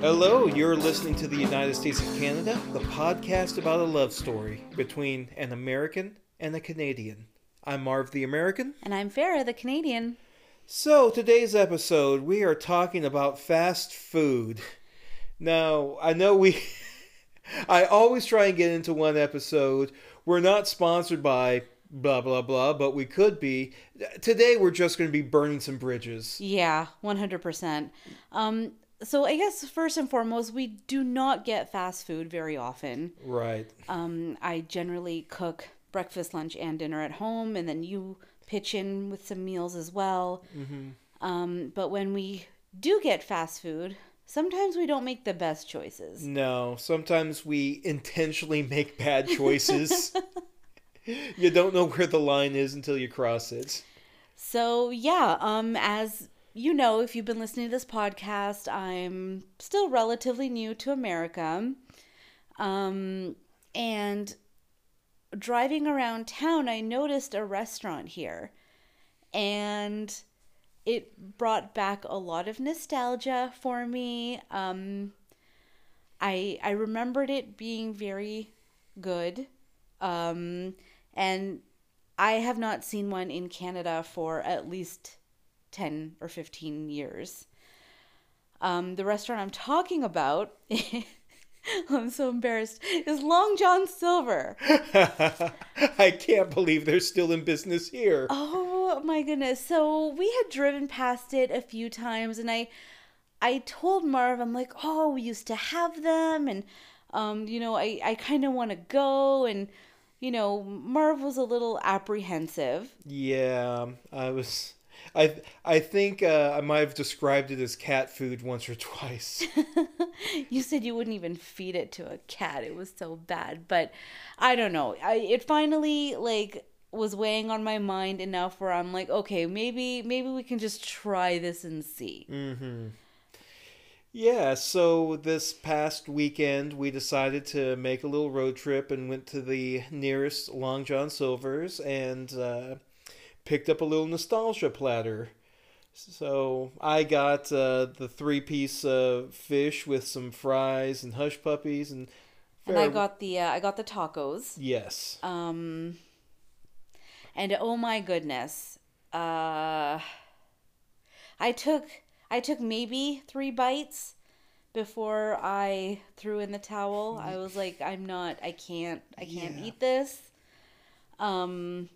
Hello, you're listening to the United States of Canada, the podcast about a love story between an American and a Canadian. I'm Marv the American. And I'm Farah, the Canadian. So, today's episode, we are talking about fast food. Now, I know we. I always try and get into one episode. We're not sponsored by blah, blah, blah, but we could be. Today, we're just going to be burning some bridges. Yeah, 100%. Um, so I guess first and foremost, we do not get fast food very often. Right. Um, I generally cook breakfast, lunch, and dinner at home, and then you pitch in with some meals as well. Um, but when we do get fast food, sometimes we don't make the best choices. No, sometimes we intentionally make bad choices. you don't know where the line is until you cross it. So yeah, um, as you know, if you've been listening to this podcast, I'm still relatively new to America. Um, and driving around town, I noticed a restaurant here. And it brought back a lot of nostalgia for me. Um, I I remembered it being very good. Um, and I have not seen one in Canada for at least 10 or 15 years. Um, the restaurant I'm talking about, I'm so embarrassed, is Long John Silver. I can't believe they're still in business here. Oh my goodness. So we had driven past it a few times and I I told Marv, I'm like, oh, we used to have them and um, you know, I, I kinda wanna go and you know, Marv was a little apprehensive. Yeah, I was. I I think uh, I might have described it as cat food once or twice. You said you wouldn't even feed it to a cat. It was so bad. But I don't know. I it finally like was weighing on my mind enough where I'm like, okay, maybe maybe we can just try this and see. Mm-hmm. Yeah, so this past weekend we decided to make a little road trip and went to the nearest Long John Silver's and uh, picked up a little nostalgia platter. So I got uh, the three piece uh, fish with some fries and hush puppies and. And I got the uh, I got the tacos. Yes. Um and oh my goodness. Uh I took I took maybe 3 bites before I threw in the towel. I was like I'm not I can't I can't Yeah. eat this. Um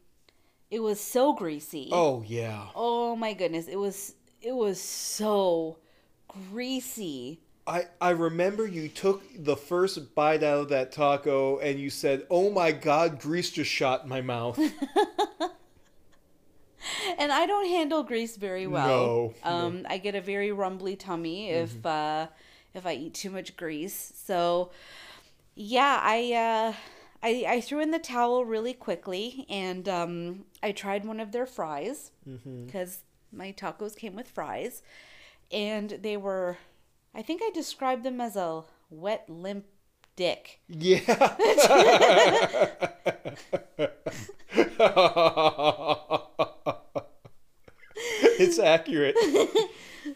it was so greasy. oh yeah. Oh my goodness, it was it was so greasy. I, I remember you took the first bite out of that taco and you said, "Oh my God, grease just shot in my mouth." And I don't handle grease very well. No, no. Um, I get a very rumbly tummy if Mm-hmm. uh, if I eat too much grease. So, yeah, I uh, I I threw in the towel really quickly, and um, I tried one of their fries Mm-hmm. because my tacos came with fries, and they were, I think I described them as a wet limp dick. yeah. it's accurate.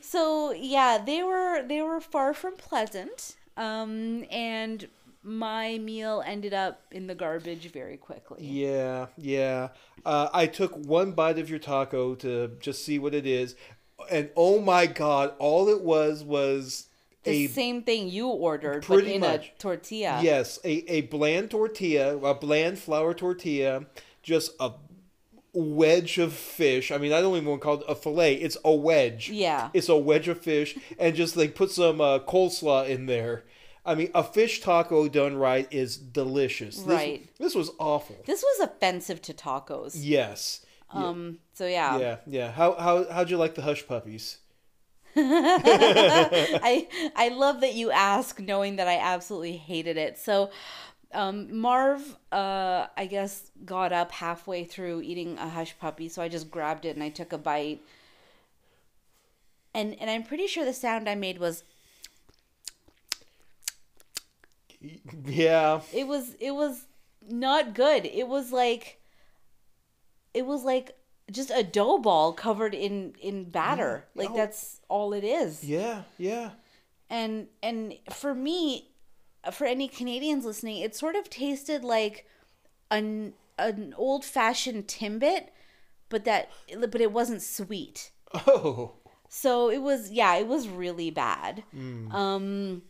So yeah, they were they were far from pleasant. Um, and my meal ended up in the garbage very quickly. Yeah, yeah. Uh, I took one bite of your taco to just see what it is, and oh my God, all it was was The same thing you ordered, but in much. a tortilla. Yes, a, a bland tortilla, a bland flour tortilla, just a wedge of fish. I mean, I don't even want to call it a fillet. It's a wedge. Yeah. It's a wedge of fish, and just like put some uh, coleslaw in there. I mean, a fish taco done right is delicious. This- Right. This, was awful. This was offensive to tacos. Yes. Um. So yeah. Yeah, yeah. How how how'd you like the hush puppies? I I love that you ask, knowing that I absolutely hated it. So, um, Marv, uh, I guess got up halfway through eating a hush puppy, so I just grabbed it and I took a bite. And and I'm pretty sure the sound I made was Yeah. it was it was not good. It was like it was like just a dough ball covered in in batter. Like Oh. that's all it is. Yeah, yeah. and and for me, for any Canadians listening, it sort of tasted like an an old fashioned timbit, but that but it wasn't sweet. Oh. So it was yeah, it was really bad. Um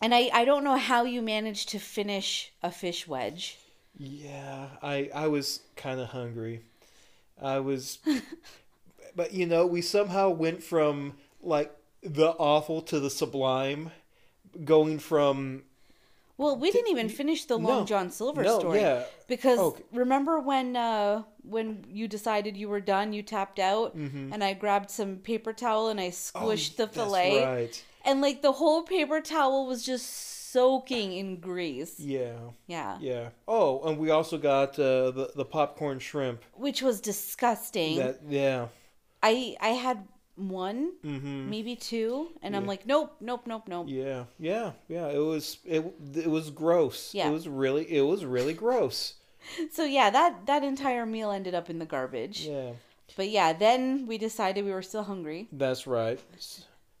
and I I don't know how you managed to finish a fish wedge. Yeah, I I was kind of hungry. I was but you know, we somehow went from like the awful to the sublime going from Well, we didn't even finish the Long No. John Silver No, story. yeah. Because Okay. remember when uh when you decided you were done, you tapped out Mm-hmm. and I grabbed some paper towel and I squished the Oh, that's fillet right. And like the whole paper towel was just soaking in grease. Yeah. Yeah. Yeah. Oh, and we also got uh, the the popcorn shrimp. Which was disgusting. That yeah. I I had one, Mhm. maybe two, and I'm like, nope, nope, nope, nope. Yeah. Yeah. Yeah, it was it it was gross. Yeah. It was really it was really gross. So yeah, that that entire meal ended up in the garbage. Yeah. But yeah, then we decided we were still hungry. That's right.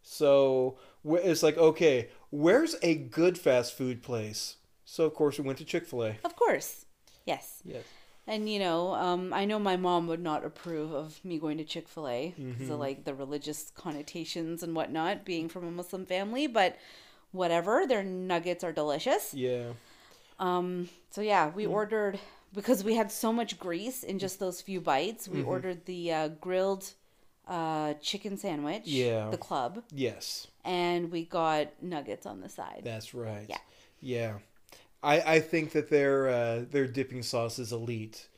So it's like, okay, where's a good fast food place? So of course we went to Chick Fil A. Of course. Yes. Yes. And you know, um, I know my mom would not approve of me going to Chick Fil A because Mm-hmm. of like the religious connotations and whatnot, being from a Muslim family. But whatever, their nuggets are delicious. Yeah. Um, so yeah, we ordered because we had so much grease in just those few bites. We Mm-hmm. ordered the uh, grilled uh, chicken sandwich, Yeah. the club, Yes. and we got nuggets on the side. That's right. Yeah. Yeah. I I think that their uh, their dipping sauce is elite.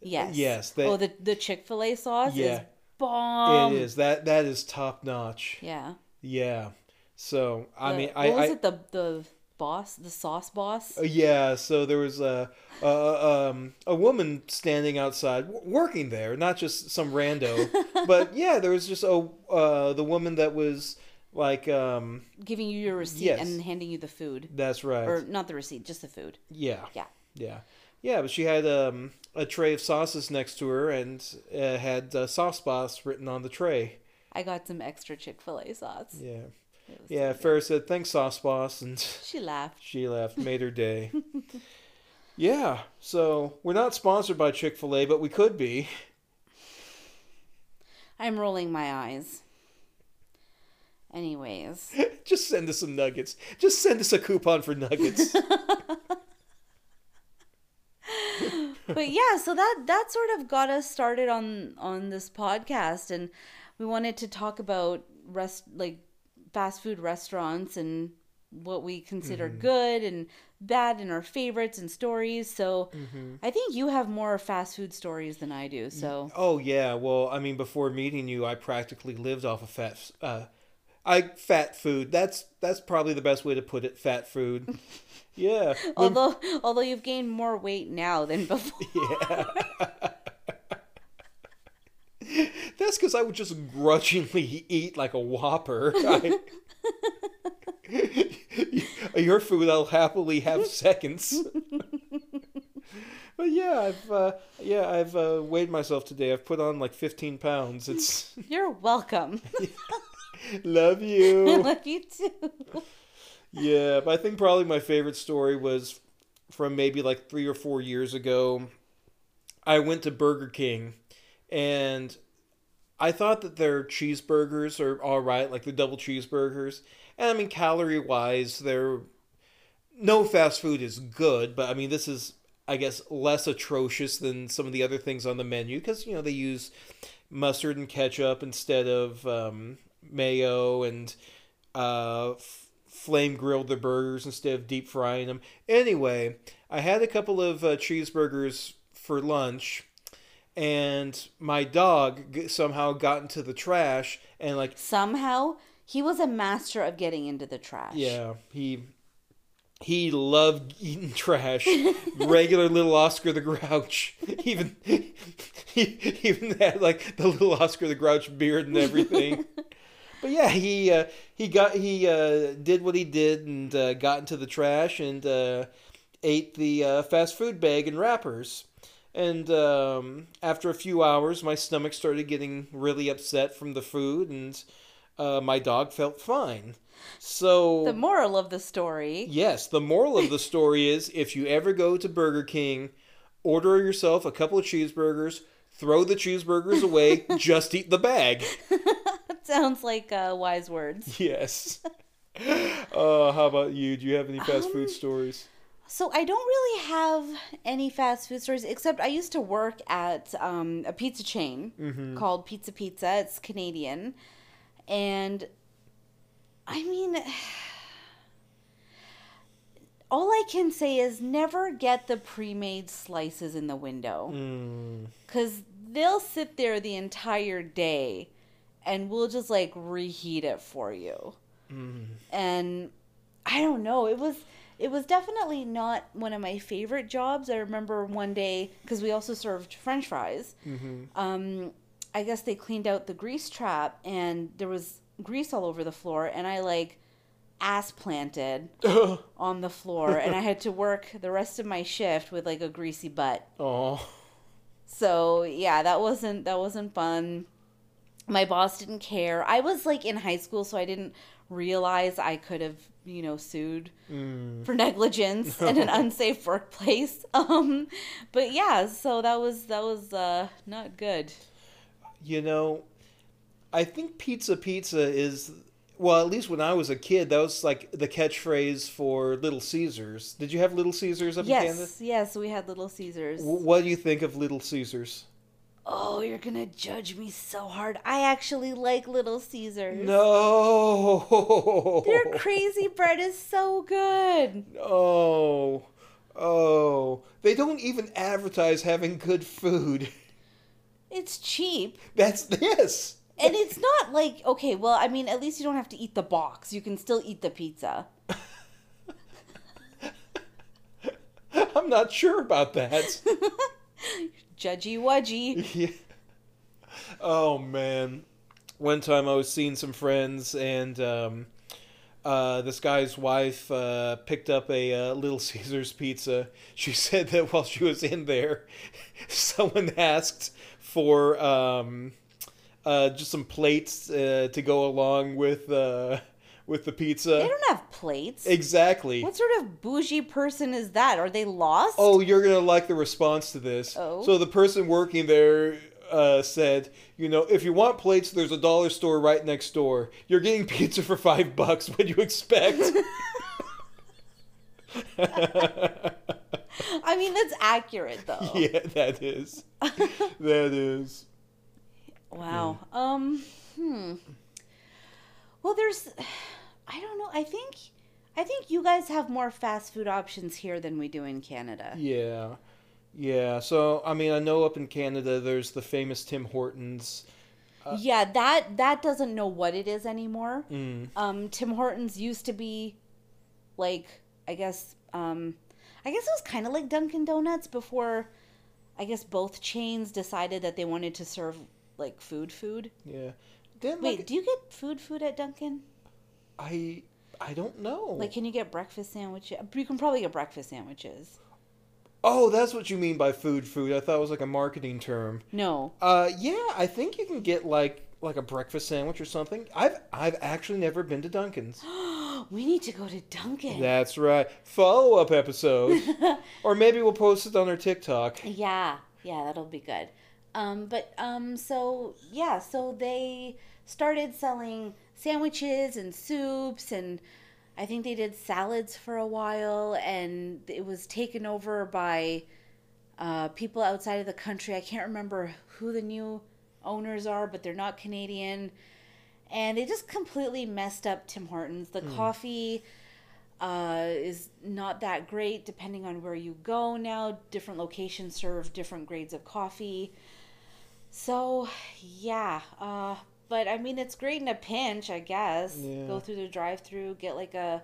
yes, yes, they- oh, the the Chick Fil A sauce Yeah. is bomb. it is that that is top notch. Yeah. Yeah. So I The- mean, what I, was I it? The the boss, the sauce boss. Uh, Yeah, so there was a a, um, a woman standing outside w- working there, not just some rando, but yeah, there was just a uh, the woman that was like um, giving you your receipt Yes. and handing you the food, that's right, or not the receipt, just the food. yeah, Yeah. yeah, yeah. But she had um, a tray of sauces next to her and uh, had uh, sauce boss written on the tray. I got some extra Chick Fil A sauce. Yeah, yeah. so. Farah said thanks, sauce boss, and She laughed. she laughed, made her day. yeah, so we're not sponsored by Chick Fil A, but we could be. I'm rolling my eyes. Anyways, Just send us some nuggets. Just send us a coupon for nuggets. but yeah, so that that sort of got us started on on this podcast, and we wanted to talk about rest like fast food restaurants and what we consider good and bad and our favorites and stories. So I think you have more fast food stories than I do. So oh yeah, well, I mean, before meeting you, I practically lived off of fat. Uh, I fat food. That's that's probably the best way to put it. Fat food. Yeah. Although although you've gained more weight now than before. yeah. That's because I would just grudgingly eat like a whopper. I- Your food, I'll happily have seconds. but yeah, I've uh, yeah I've uh, weighed myself today. I've put on like fifteen pounds. It's You're welcome. love you. I love you too. Yeah, but I think probably my favorite story was from maybe like three or four years ago. I went to Burger King and I thought that their cheeseburgers are all right, like the double cheeseburgers. And I mean, calorie wise, they're. No fast food is good, but I mean, this is, I guess, less atrocious than some of the other things on the menu because, you know, they use mustard and ketchup instead of um, mayo and uh, f- flame grilled their burgers instead of deep frying them. Anyway, I had a couple of uh, cheeseburgers for lunch, and my dog g- somehow got into the trash and like Somehow, he was a master of getting into the trash. yeah he he loved eating trash. Regular little oscar the grouch. Even he even had like the little oscar the grouch beard and everything. But yeah he uh, he got he uh, did what he did and uh, got into the trash and uh, ate the uh, fast food bag and wrappers and um, after a few hours my stomach started getting really upset from the food and uh, my dog felt fine. So The moral of the story. Yes, the moral of the story is if you ever go to Burger King, order yourself a couple of cheeseburgers, throw the cheeseburgers away, just eat the bag. Sounds like uh, wise words. Yes. Uh, how about you? Do you have any fast food Um, stories? So I don't really have any fast food stories except I used to work at um, a pizza chain called Pizza Pizza. It's Canadian, and I mean, all I can say is never get the pre-made slices in the window. Mm, because they'll sit there the entire day, and we'll just like reheat it for you. Mm, and I don't know. It was it was definitely not one of my favorite jobs. I remember one day because we also served French fries. mhm. Um, I guess they cleaned out the grease trap and there was grease all over the floor, and I like ass planted on the floor, and I had to work the rest of my shift with like a greasy butt. Oh, So yeah, that wasn't that wasn't fun. My boss didn't care. I was like in high school, so I didn't realize I could have, you know, sued mm. for negligence in an unsafe workplace. Um, but yeah, so that was that was uh, not good. you know, I think pizza pizza is well, at least when I was a kid, that was like the catchphrase for Little Caesars. Did you have Little Caesars up in Canada? Yes, yes, we had Little Caesars. W- What do you think of Little Caesars? Oh, you're gonna judge me so hard. I actually like Little Caesars. No. Their crazy bread is so good. Oh. Oh. They don't even advertise having good food. It's cheap. That's yes. And it's not like, okay, well, I mean, at least you don't have to eat the box. You can still eat the pizza. I'm not sure about that. Judgy wudgy. Yeah. Oh man. One time I was seeing some friends and um uh, this guy's wife uh, picked up a uh, Little Caesars pizza. She said that while she was in there, someone asked for um, uh, just some plates uh, to go along with uh, with the pizza. They don't have plates. Exactly. What sort of bougie person is that? Are they lost? Oh, you're gonna like the response to this. Oh. So the person working there uh, said, you know, if you want plates, there's a dollar store right next door. You're getting pizza for five bucks. What do you expect? I mean, that's accurate, though. yeah, that is. that is. Wow. Um, hmm. Well, there's, I don't know. I think, I think you guys have more fast food options here than we do in Canada. Yeah. Yeah. So I mean, I know up in Canada, there's the famous Tim Hortons. yeah, that that doesn't know what it is anymore. Mm. Um, Tim Hortons used to be, like, I guess, um, I guess it was kind of like Dunkin' Donuts before. I guess both chains decided that they wanted to serve like food, food. Yeah. Then Wait, like, do you get food, food at Dunkin'? I I don't know. Like, can you get breakfast sandwiches? You can probably get breakfast sandwiches. oh, that's what you mean by food food. I thought it was like a marketing term. No. Uh, yeah, I think you can get like like a breakfast sandwich or something. I've I've actually never been to Dunkin's. we need to go to Dunkin'. That's right. Follow up episode, or maybe we'll post it on our TikTok. Yeah, yeah, that'll be good. Um, but um, so yeah, so they started selling sandwiches and soups, and I think they did salads for a while, and it was taken over by uh, people outside of the country. I can't remember who the new owners are, but they're not Canadian, and they just completely messed up Tim Hortons. The coffee uh, is not that great depending on where you go now. Different locations serve different grades of coffee. So, yeah. Uh, but I mean, it's great in a pinch, I guess. Yeah. Go through the drive through, get like a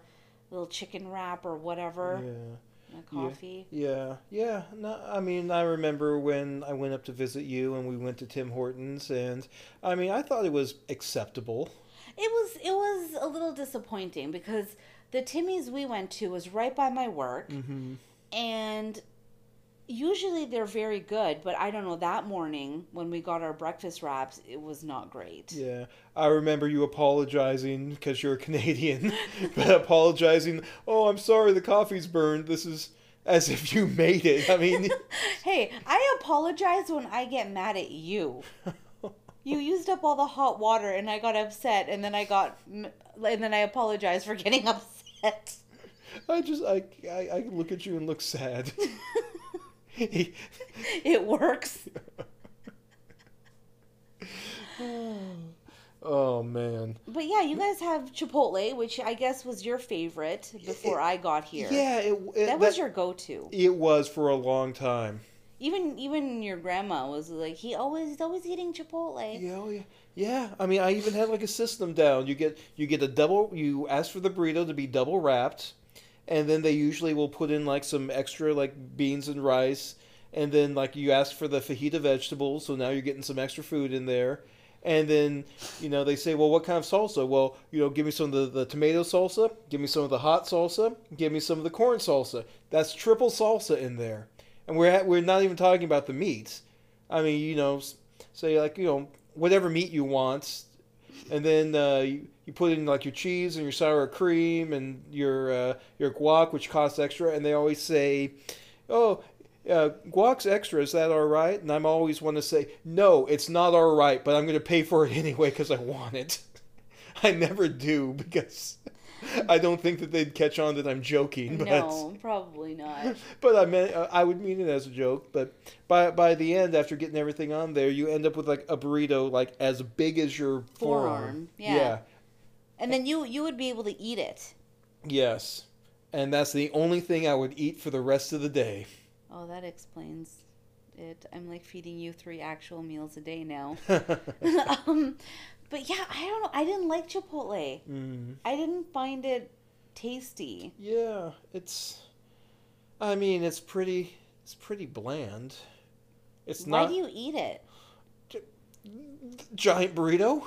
little chicken wrap or whatever, Yeah. a coffee. Yeah, yeah. No, I mean, I remember when I went up to visit you and we went to Tim Hortons, and I mean, I thought it was acceptable. It was it was a little disappointing because the Timmy's we went to was right by my work, Mm-hmm. and usually they're very good, but I don't know. That morning when we got our breakfast wraps, it was not great. Yeah, I remember you apologizing because you're a Canadian, but apologizing. Oh, I'm sorry, the coffee's burned. This is as if you made it. I mean, Hey, I apologize when I get mad at you. You used up all the hot water, and I got upset, and then I got, and then I apologized for getting upset. I just I I, I look at you and look sad. It works. oh man. But yeah, you guys have Chipotle, which I guess was your favorite before I got here. Yeah, it, it that was your go-to. It was for a long time. Even even your grandma was like, he always he's always eating Chipotle. Yeah, oh yeah, yeah. I mean, I even had like a system down. You get you get a double. You ask for the burrito to be double wrapped, and then they usually will put in like some extra like beans and rice, and then like you ask for the fajita vegetables. So now you're getting some extra food in there. And then, you know, they say, well, what kind of salsa? Well, you know, give me some of the, the tomato salsa, give me some of the hot salsa, give me some of the corn salsa. That's triple salsa in there. And we're, at, we're not even talking about the meats. I mean, you know, say like, you know, whatever meat you want. And then uh, you, you put in like your cheese and your sour cream and your uh, your guac, which costs extra. And they always say, oh, uh, guac's extra. Is that all right? And I'm always want to say, no, it's not all right, but I'm going to pay for it anyway because I want it. I never do because I don't think that they'd catch on that I'm joking. But, No, probably not. but I meant uh, I would mean it as a joke. But by by the end, after getting everything on there, you end up with like a burrito like as big as your forearm. Forearm, yeah. yeah. And then you you would be able to eat it. Yes. And that's the only thing I would eat for the rest of the day. Oh, that explains it. I'm like feeding you three actual meals a day now. um, but yeah, I don't know. I didn't like Chipotle. mm. I didn't find it tasty. Yeah, it's. I mean, it's pretty. It's pretty bland. It's Why not Why do you eat it? giant burrito.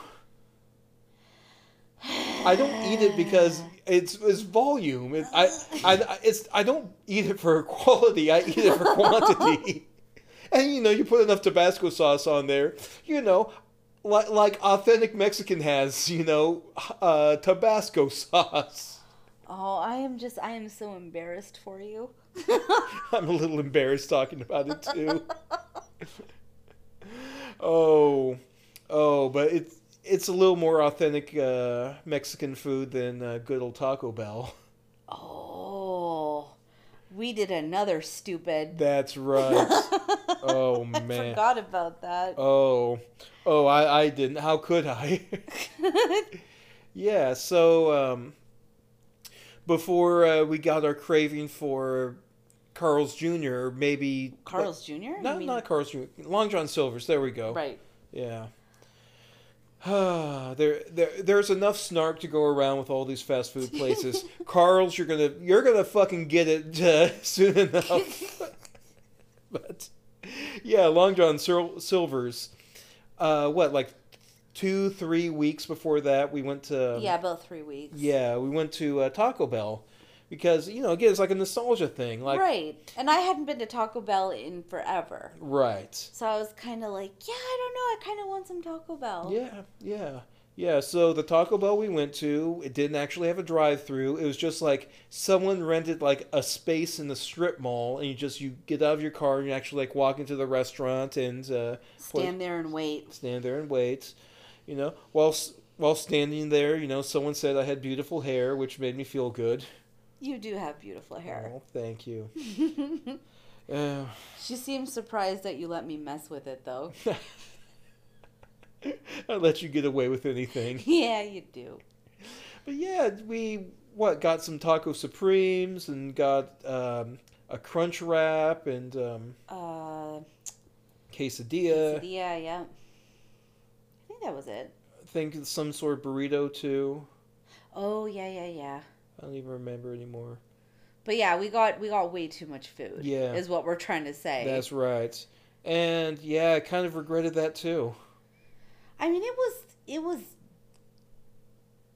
I don't eat it because it's it's volume. It, I, I it's I don't eat it for quality. I eat it for quantity. and you know, you put enough Tabasco sauce on there. You know, like like authentic Mexican has. You know, uh, Tabasco sauce. Oh, I am just I am so embarrassed for you. I'm a little embarrassed talking about it too. oh, oh, but it's it's a little more authentic uh, Mexican food than uh, good old Taco Bell. Oh, we did another stupid. That's right. Oh man, I forgot about that. Oh, oh, I I didn't. How could I? yeah. So um, before uh, we got our craving for Carl's Jr., maybe Carl's Jr. You Not mean- not Carl's Jr. Long John Silver's. There we go. right. Yeah. there, there, there's enough snark to go around with all these fast food places. Carl's, you're gonna, you're gonna fucking get it uh, soon enough. but yeah, Long John Sil- Silver's. Uh, what, like two, three weeks before that, we went to. yeah, about three weeks. Yeah, we went to uh, Taco Bell because you know, again, it's like a nostalgia thing. Like, right. And I hadn't been to Taco Bell in forever. right. So I was kind of like, yeah, I don't know. I kind of want some Taco Bell. Yeah, yeah. Yeah, so the Taco Bell we went to, it didn't actually have a drive-through. It was just like someone rented like a space in the strip mall, and you just you get out of your car and you actually like walk into the restaurant and uh, Stand there and wait. stand there and wait. You know, while while standing there, you know, someone said I had beautiful hair, which made me feel good. You do have beautiful hair. Oh, thank you. Uh, She seems surprised that you let me mess with it, though. I let you get away with anything. yeah, you do. But yeah, we what got some taco supremes and got um, a crunch wrap and um, Uh, quesadilla. yeah, yeah. I think that was it. I think some sort of burrito too. Oh yeah, yeah, yeah. I don't even remember anymore. But yeah, we got we got way too much food. Yeah. is what we're trying to say. That's right. And yeah, I kind of regretted that too. I mean, it was it was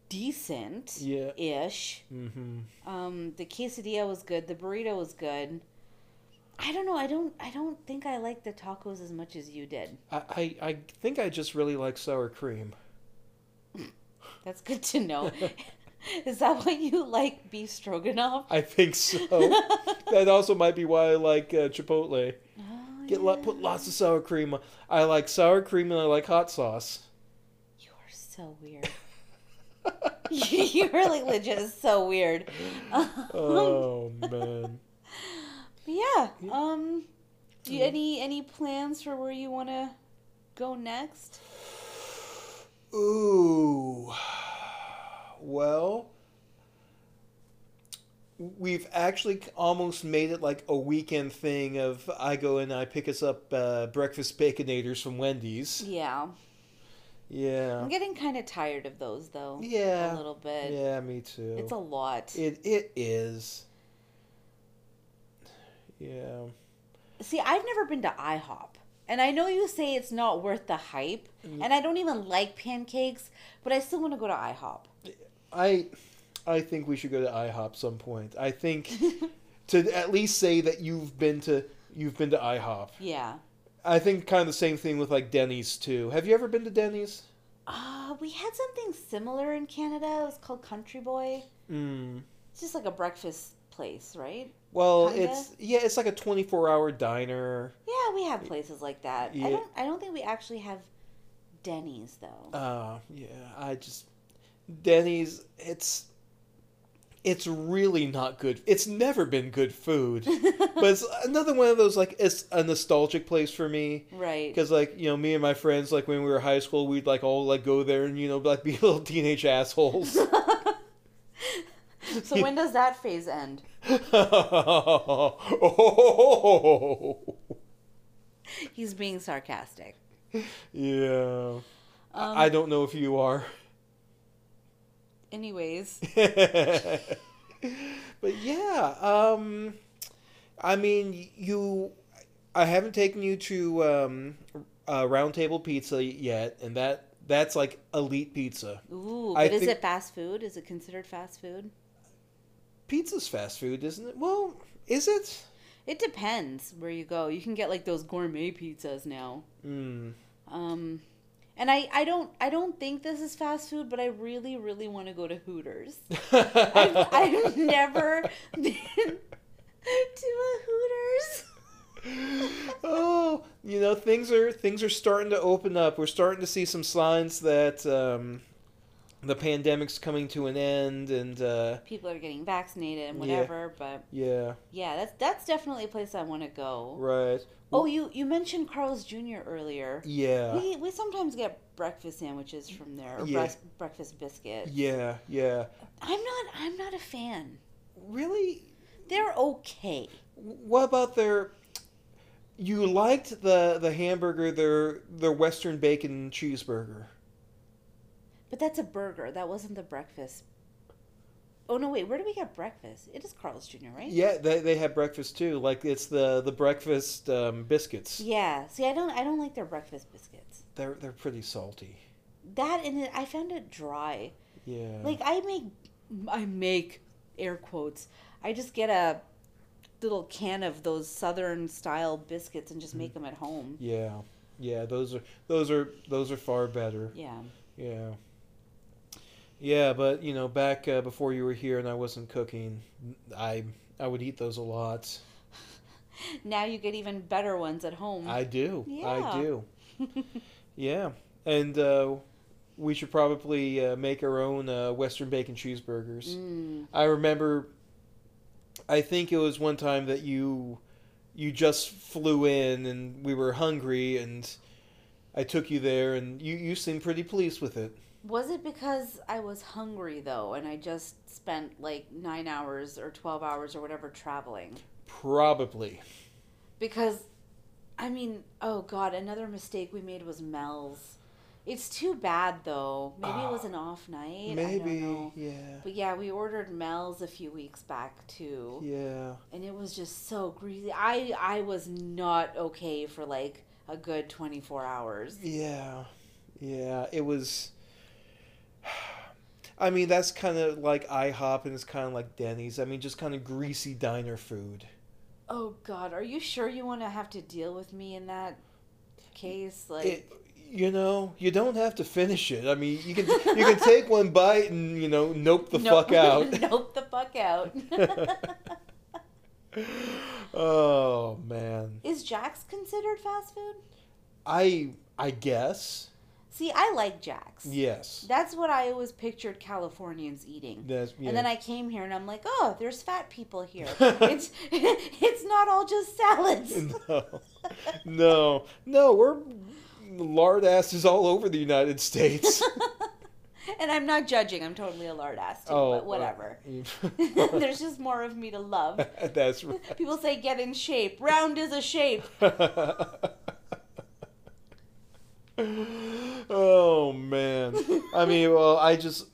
decent. Yeah. Ish. Mm-hmm. Um, the quesadilla was good. The burrito was good. I don't know. I don't. I don't think I like the tacos as much as you did. I, I, I think I just really like sour cream. That's good to know. Is that why you like beef stroganoff? I think so. that also might be why I like uh, Chipotle. Oh, Get lo- put lots of sour cream. I like sour cream and I like hot sauce. You are so weird. You're like legit so weird. Oh man. yeah. Um. Do you, any any plans for where you want to go next? Ooh. Well, we've actually almost made it like a weekend thing of I go and I pick us up uh, breakfast baconators from Wendy's. Yeah. Yeah. I'm getting kind of tired of those though. Yeah. A little bit. Yeah, me too. It's a lot. It it is. Yeah. See, I've never been to IHOP. And I know you say it's not worth the hype, Mm. and I don't even like pancakes, but I still want to go to IHOP. I I think we should go to IHOP some point. I think to at least say that you've been to you've been to IHOP. Yeah. I think kind of the same thing with like Denny's too. Have you ever been to Denny's? Uh, we had something similar in Canada. It was called Country Boy. Mm. It's just like a breakfast place, right? Well, Kinda? it's yeah, it's like a 24-hour diner. Yeah, we have places like that. Yeah. I don't I don't think we actually have Denny's though. Uh, yeah, I just Denny's it's it's really not good. It's never been good food. but it's another one of those like it's a nostalgic place for me. right. Because like you know, me and my friends, like when we were high school, we'd like all like go there and you know like be little teenage assholes. So when does that phase end? He's being sarcastic. yeah, Um, I don't know if you are, anyways, but yeah. Um, I mean, you. I haven't taken you to um, uh, Round Table Pizza yet, and that that's like elite pizza. ooh, I but is it fast food? Is it considered fast food? Pizza's fast food, isn't it? Well, is it? It depends where you go. You can get like those gourmet pizzas now. Mm. Um, and I, I don't I don't think this is fast food, but I really really want to go to Hooters. I've, I've never been to a Hooters. oh, you know things are things are starting to open up. We're starting to see some signs that um, the pandemic's coming to an end, and uh, People are getting vaccinated and Yeah. whatever, but yeah, yeah, that's that's definitely a place I want to go. right. Oh, you you mentioned Carl's Jr. earlier. Yeah, We we sometimes get breakfast sandwiches from there, or Yeah. breast, breakfast biscuits. yeah, yeah. I'm not I'm not a fan. Really? They're okay. What about their? You liked the the hamburger, their their Western bacon cheeseburger. But that's a burger. That wasn't the breakfast. Oh no, wait. Where do we get breakfast? It is Carl's Jr., right? Yeah, they they have breakfast too. Like it's the the breakfast um, biscuits. Yeah. See, I don't I don't like their breakfast biscuits. They're they're pretty salty. That and it, I found it dry. Yeah. Like I make I make air quotes. I just get a little can of those southern style biscuits and just make them at home. Yeah, yeah, those are those are those are far better. Yeah. Yeah, yeah, but you know, back uh, before you were here and I wasn't cooking, I I would eat those a lot. Now you get even better ones at home. I do, Yeah. I do. yeah, and uh, we should probably uh, make our own uh, Western bacon cheeseburgers. Mm. I remember, I think it was one time that you you just flew in and we were hungry and I took you there and you you seemed pretty pleased with it. Was it because I was hungry though, and I just spent like nine hours or twelve hours or whatever traveling? Probably. Because, I mean, oh god, another mistake we made was Mel's. It's too bad though. Maybe it was an ah, off night. I don't Maybe, yeah. But yeah, we ordered Mel's a few weeks back too, Yeah. and it was just so greasy. I I was not okay for like a good twenty four hours. Yeah. Yeah, it was I mean, that's kind of like IHOP and it's kind of like Denny's. I mean, just kind of greasy diner food. Oh God, are you sure you want to have to deal with me in that case? Like, It, you know, you don't have to finish it. I mean, you can you can take one bite and you know, nope the nope- fuck out. nope the fuck out. oh man, Is Jack's considered fast food? I I guess See, I like Jack's. yes. That's what I always pictured Californians eating. That's yeah. And then I came here and I'm like, oh, there's fat people here. it's it's not all just salads. no, no, no. We're lard asses all over the United States. and I'm not judging. I'm totally a lard ass too, oh, but whatever. uh, there's just more of me to love. that's right. People say get in shape. Round is a shape. Oh man. I mean, well, I just,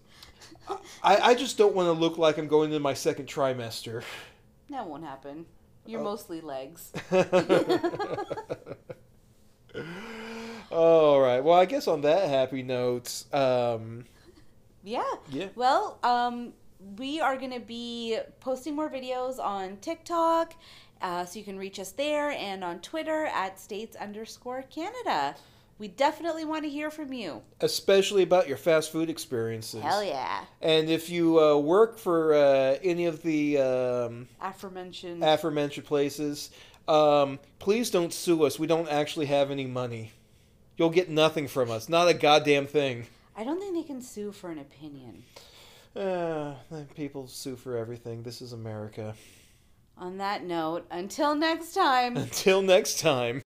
I, I just don't want to look like I'm going into my second trimester. That won't happen. You're Oh. mostly legs. All right. Well, I guess on that happy note, um, Yeah. yeah. Well, um, we are going to be posting more videos on TikTok, uh, so you can reach us there, and on Twitter at states underscore Canada. We definitely want to hear from you. Especially about your fast food experiences. Hell yeah. And if you uh, work for uh, any of the um, Aforementioned. aforementioned places, um, please don't sue us. We don't actually have any money. You'll get nothing from us. Not a goddamn thing. I don't think they can sue for an opinion. Uh, people sue for everything. This is America. On that note, until next time. Until next time.